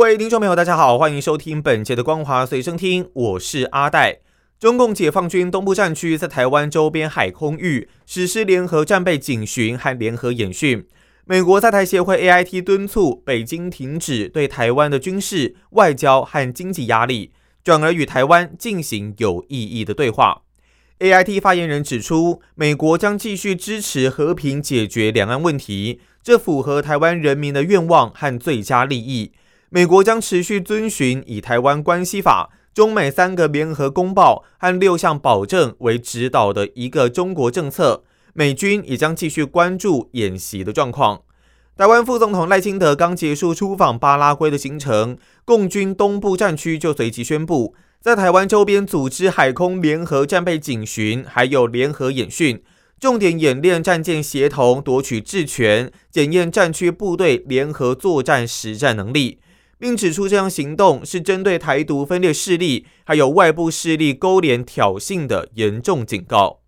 各位听众朋友，大家好，欢迎收听本节的《光华随身听》，我是阿戴。中共解放军东部战区在台湾周边海空域实施联合战备警巡和联合演训。美国在台协会 AIT 敦促北京停止对台湾的军事、外交和经济压力，转而与台湾进行有意义的对话。AIT 发言人指出，美国将继续支持和平解决两岸问题，这符合台湾人民的愿望和最佳利益。美国将持续遵循以《台湾关系法》。中美三个联合公报和六项保证为指导的一个中国政策，美军也将继续关注演习的状况。台湾副总统赖清德刚结束出访巴拉圭的行程，共军东部战区就随即宣布，在台湾周边组织海空联合战备警巡，还有联合演训，重点演练战舰协同夺取制权，检验战区部队联合作战实战能力。并指出，这项行动是针对台独分裂势力还有外部势力勾连挑衅的严重警告。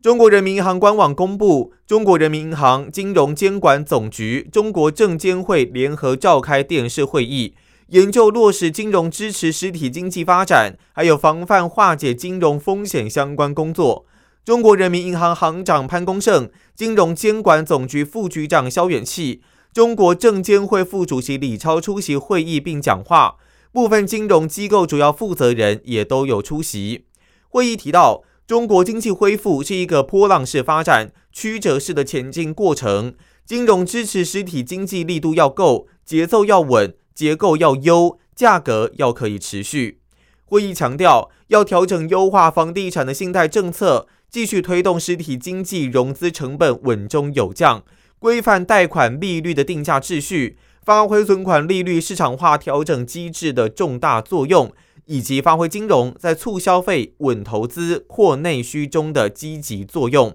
中国人民银行官网公布，中国人民银行金融监管总局、中国证监会联合召开电视会议，研究落实金融支持实体经济发展，还有防范化解金融风险相关工作。中国人民银行行长潘功胜、金融监管总局副局长肖远气。中国证监会副主席李超出席会议并讲话，部分金融机构主要负责人也都有出席。会议提到，中国经济恢复是一个波浪式发展、曲折式的前进过程，金融支持实体经济力度要够，节奏要稳，结构要优，价格要可以持续。会议强调，要调整优化房地产的信贷政策，继续推动实体经济融资成本稳中有降。规范贷款利率的定价秩序，发挥存款利率市场化调整机制的重大作用，以及发挥金融在促消费、稳投资、扩内需中的积极作用。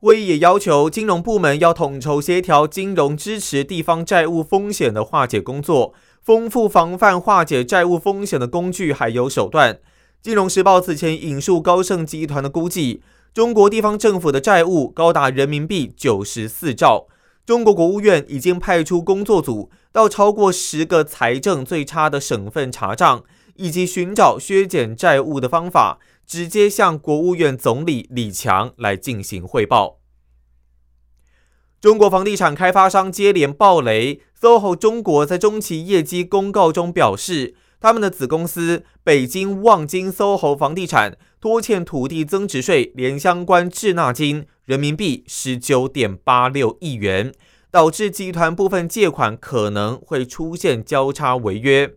会议也要求金融部门要统筹协调金融支持地方债务风险的化解工作，丰富防范化解债务风险的工具还有手段。金融时报此前引述高盛集团的估计。中国地方政府的债务高达人民币九十四兆。中国国务院已经派出工作组到超过十个财政最差的省份查账，以及寻找削减债务的方法，直接向国务院总理李强来进行汇报。中国房地产开发商接连暴雷，SOHO 中国在中期业绩公告中表示。他们的子公司北京望京 SOHO 房地产拖欠土地增值税连相关滞纳金人民币十九点八六亿元，导致集团部分借款可能会出现交叉违约。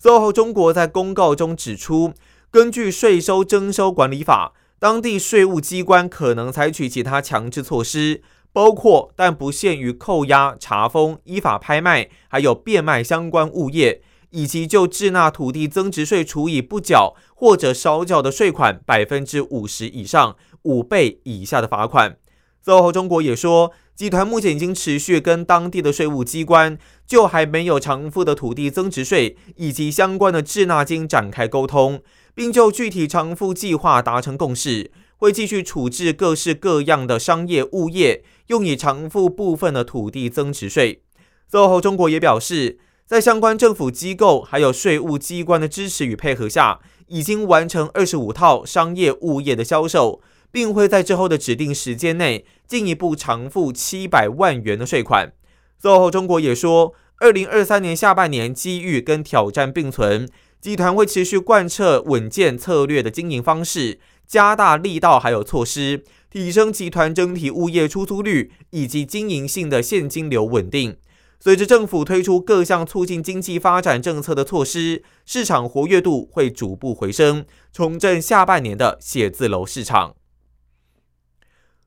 SOHO 中国在公告中指出，根据税收征收管理法，当地税务机关可能采取其他强制措施，包括但不限于扣押、查封、依法拍卖，还有变卖相关物业。以及就滞纳土地增值税处以不缴或者少缴的税款百分之五十以上五倍以下的罚款。SOHO 中国也说，集团目前已经持续跟当地的税务机关就还没有偿付的土地增值税以及相关的滞纳金展开沟通，并就具体偿付计划达成共识，会继续处置各式各样的商业物业，用以偿付部分的土地增值税。SOHO 中国也表示。在相关政府机构还有税务机关的支持与配合下，已经完成二十五套商业物业的销售，并会在之后的指定时间内进一步偿付七百万元的税款。最后，中国也说，二零二三年下半年机遇跟挑战并存，集团会持续贯彻稳健策略的经营方式，加大力道还有措施，提升集团整体物业出租率以及经营性的现金流稳定。随着政府推出各项促进经济发展政策的措施，市场活跃度会逐步回升，重振下半年的写字楼市场。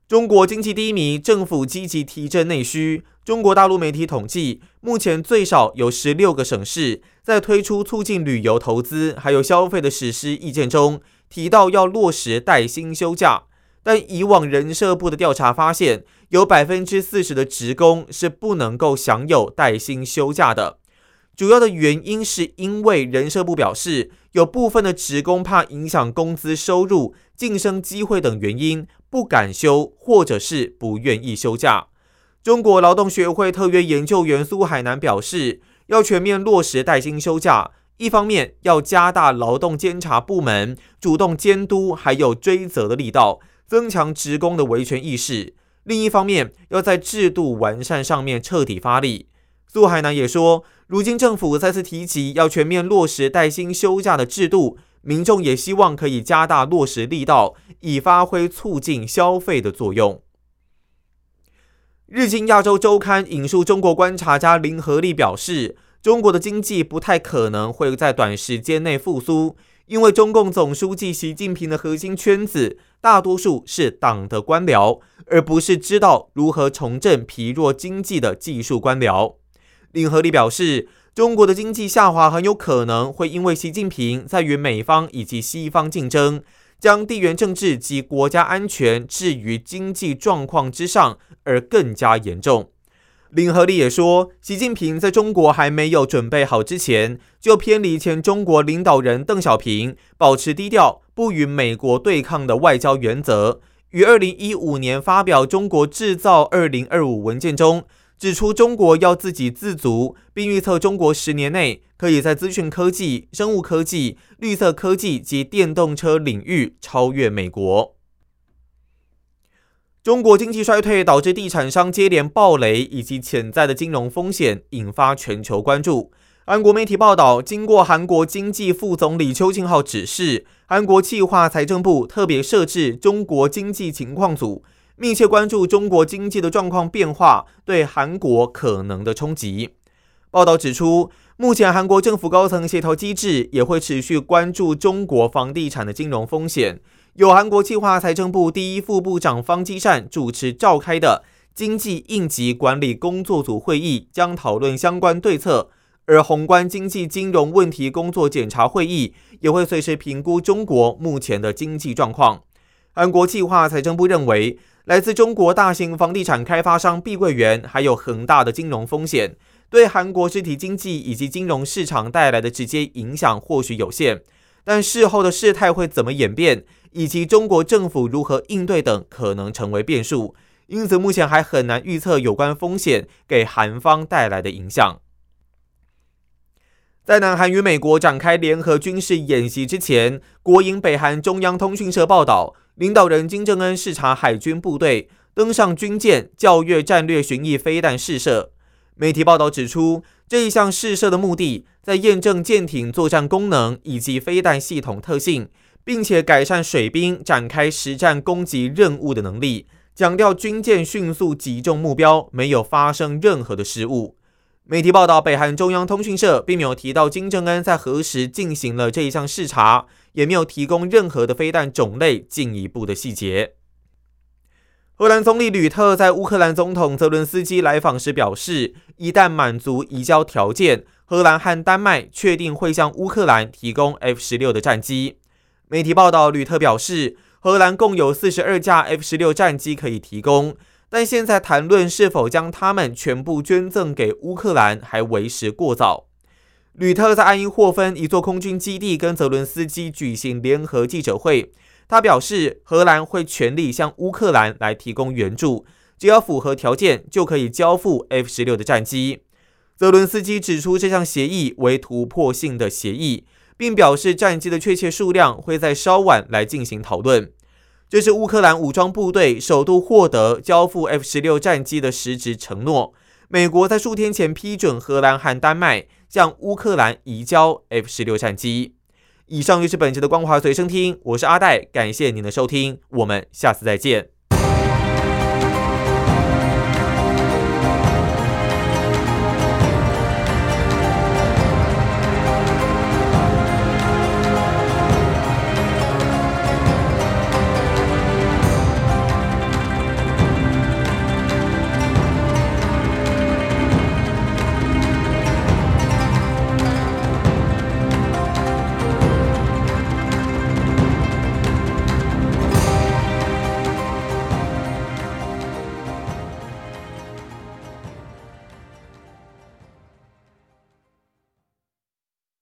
中国经济低迷，政府积极提振内需。中国大陆媒体统计，目前最少有十六个省市在推出促进旅游投资还有消费的实施意见中，提到要落实带薪休假。但以往人社部的调查发现，有百分之四十的职工是不能够享有带薪休假的。主要的原因是因为人社部表示，有部分的职工怕影响工资收入、晋升机会等原因，不敢休或者是不愿意休假。中国劳动学会特约研究员苏海南表示，要全面落实带薪休假，一方面要加大劳动监察部门主动监督还有追责的力道，增强职工的维权意识；另一方面要在制度完善上面彻底发力。苏海南也说，如今政府再次提及要全面落实带薪休假的制度，民众也希望可以加大落实力道，以发挥促进消费的作用。日经亚洲周刊引述中国观察家林和利表示，中国的经济不太可能会在短时间内复苏，因为中共总书记习近平的核心圈子大多数是党的官僚，而不是知道如何重振疲弱经济的技术官僚。林和利表示，中国的经济下滑很有可能会因为习近平在与美方以及西方竞争。将地缘政治及国家安全置于经济状况之上，而更加严重。林和利也说，习近平在中国还没有准备好之前，就偏离前中国领导人邓小平保持低调、不与美国对抗的外交原则，于二零一五年发表《中国制造二零二五》文件中。指出中国要自给自足，并预测中国十年内可以在资讯科技、生物科技、绿色科技及电动车领域超越美国。中国经济衰退导致地产商接连暴雷，以及潜在的金融风险，引发全球关注。韩国媒体报道，经过韩国经济副总理邱庆浩指示，韩国计划财政部特别设置中国经济情况组。密切关注中国经济的状况变化对韩国可能的冲击。报道指出，目前韩国政府高层协调机制也会持续关注中国房地产的金融风险。由韩国计划财政部第一副部长方基善主持召开的经济应急管理工作组会议将讨论相关对策，而宏观经济金融问题工作检查会议也会随时评估中国目前的经济状况。韩国计划财政部认为。来自中国大型房地产开发商碧桂园，还有恒大的金融风险，对韩国实体经济以及金融市场带来的直接影响或许有限，但事后的事态会怎么演变，以及中国政府如何应对等，可能成为变数。因此，目前还很难预测有关风险给韩方带来的影响。在南韩与美国展开联合军事演习之前，国营北韩中央通讯社报道。领导人金正恩视察海军部队，登上军舰校阅战略巡弋飞弹试射。媒体报道指出，这一项试射的目的在验证舰艇作战功能以及飞弹系统特性，并且改善水兵展开实战攻击任务的能力。强调军舰迅速击中目标，没有发生任何的失误。媒体报道，北韩中央通讯社并没有提到金正恩在何时进行了这一项视察。也没有提供任何的飞弹种类进一步的细节。荷兰总理吕特在乌克兰总统泽伦斯基来访时表示，一旦满足移交条件，荷兰和丹麦确定会向乌克兰提供 F 十六的战机。媒体报道，吕特表示，荷兰共有四十二架 F 十六战机可以提供，但现在谈论是否将它们全部捐赠给乌克兰还为时过早。吕特在安因霍芬一座空军基地跟泽伦斯基举行联合记者会，他表示，荷兰会全力向乌克兰来提供援助，只要符合条件就可以交付 F 十六的战机。泽伦斯基指出，这项协议为突破性的协议，并表示战机的确切数量会在稍晚来进行讨论。这是乌克兰武装部队首度获得交付 F 十六战机的实质承诺。美国在数天前批准荷兰和丹麦。向乌克兰移交 F 十六战机。以上就是本期的光华随身听，我是阿戴，感谢您的收听，我们下次再见。